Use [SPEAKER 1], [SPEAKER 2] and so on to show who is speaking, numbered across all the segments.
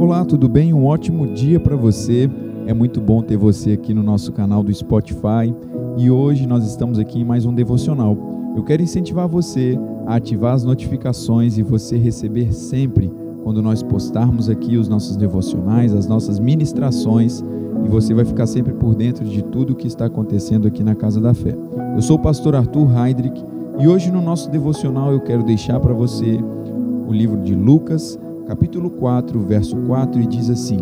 [SPEAKER 1] Olá, tudo bem? Um ótimo dia para você. É muito bom ter você aqui no nosso canal do Spotify e hoje nós estamos aqui em mais um devocional. Eu quero incentivar você a ativar as notificações e você receber sempre quando nós postarmos aqui os nossos devocionais, as nossas ministrações e você vai ficar sempre por dentro de tudo o que está acontecendo aqui na Casa da Fé. Eu sou o pastor Arthur Heidrich e hoje no nosso devocional eu quero deixar para você o livro de Lucas, capítulo 4, verso 4, e diz assim: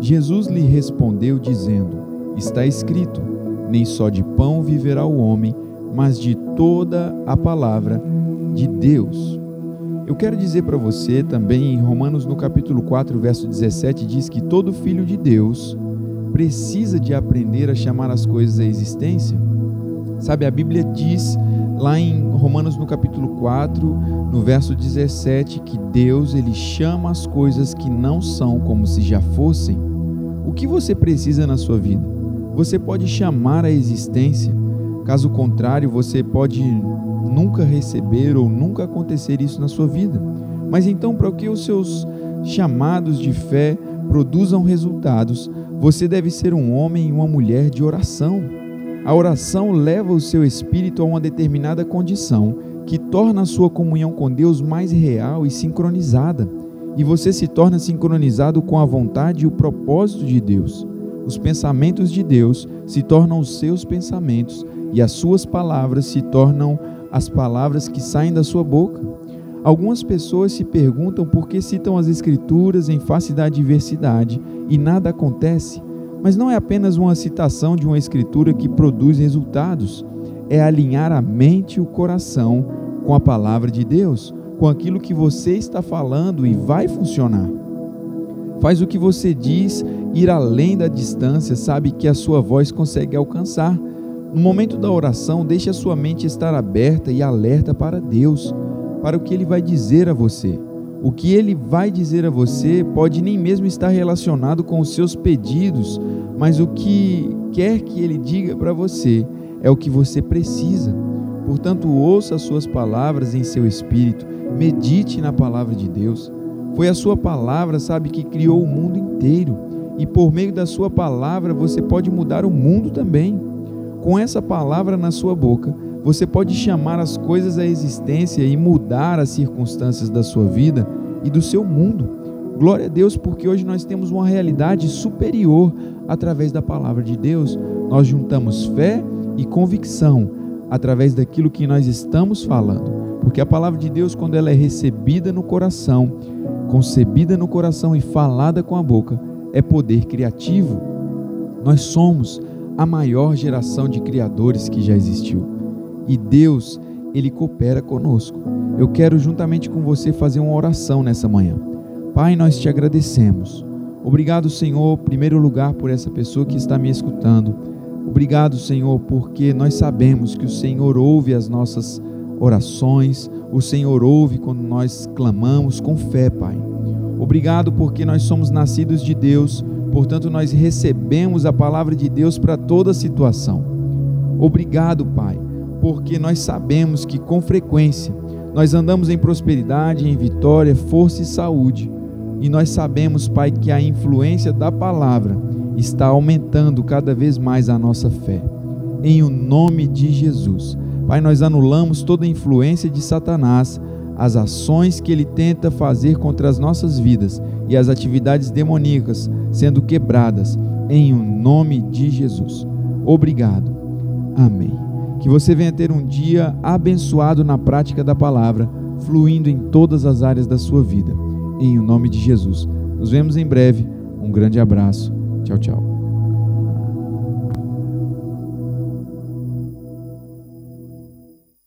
[SPEAKER 1] Jesus lhe respondeu, dizendo: Está escrito: Nem só de pão viverá o homem, mas de toda a palavra de Deus. Eu quero dizer para você também, em Romanos, no capítulo 4, verso 17, diz que todo filho de Deus precisa de aprender a chamar as coisas à existência. Sabe, a Bíblia diz lá em Romanos no capítulo 4, no verso 17, que Deus ele chama as coisas que não são como se já fossem. O que você precisa na sua vida? Você pode chamar a existência. Caso contrário, você pode nunca receber ou nunca acontecer isso na sua vida. Mas então, para que os seus chamados de fé produzam resultados, você deve ser um homem e uma mulher de oração. A oração leva o seu espírito a uma determinada condição que torna a sua comunhão com Deus mais real e sincronizada, e você se torna sincronizado com a vontade e o propósito de Deus. Os pensamentos de Deus se tornam os seus pensamentos e as suas palavras se tornam as palavras que saem da sua boca. Algumas pessoas se perguntam por que citam as Escrituras em face da adversidade e nada acontece. Mas não é apenas uma citação de uma escritura que produz resultados, é alinhar a mente e o coração com a palavra de Deus, com aquilo que você está falando e vai funcionar. Faz o que você diz ir além da distância, sabe que a sua voz consegue alcançar. No momento da oração, deixe a sua mente estar aberta e alerta para Deus, para o que Ele vai dizer a você. O que ele vai dizer a você pode nem mesmo estar relacionado com os seus pedidos, mas o que quer que ele diga para você é o que você precisa. Portanto, ouça as suas palavras em seu espírito, medite na palavra de Deus. Foi a sua palavra, sabe, que criou o mundo inteiro, e por meio da sua palavra você pode mudar o mundo também. Com essa palavra na sua boca, você pode chamar as coisas à existência e mudar as circunstâncias da sua vida e do seu mundo. Glória a Deus, porque hoje nós temos uma realidade superior através da palavra de Deus. Nós juntamos fé e convicção através daquilo que nós estamos falando. Porque a palavra de Deus, quando ela é recebida no coração, concebida no coração e falada com a boca, é poder criativo. Nós somos a maior geração de criadores que já existiu e Deus, ele coopera conosco. Eu quero juntamente com você fazer uma oração nessa manhã. Pai, nós te agradecemos. Obrigado, Senhor, em primeiro lugar por essa pessoa que está me escutando. Obrigado, Senhor, porque nós sabemos que o Senhor ouve as nossas orações, o Senhor ouve quando nós clamamos com fé, Pai. Obrigado porque nós somos nascidos de Deus, portanto nós recebemos a palavra de Deus para toda situação. Obrigado, Pai, porque nós sabemos que com frequência nós andamos em prosperidade, em vitória, força e saúde. E nós sabemos, Pai, que a influência da palavra está aumentando cada vez mais a nossa fé. Em o nome de Jesus. Pai, nós anulamos toda a influência de Satanás, as ações que ele tenta fazer contra as nossas vidas e as atividades demoníacas sendo quebradas em o nome de Jesus. Obrigado. Amém. Que você venha ter um dia abençoado na prática da palavra, fluindo em todas as áreas da sua vida. Em o nome de Jesus. Nos vemos em breve. Um grande abraço. Tchau, tchau.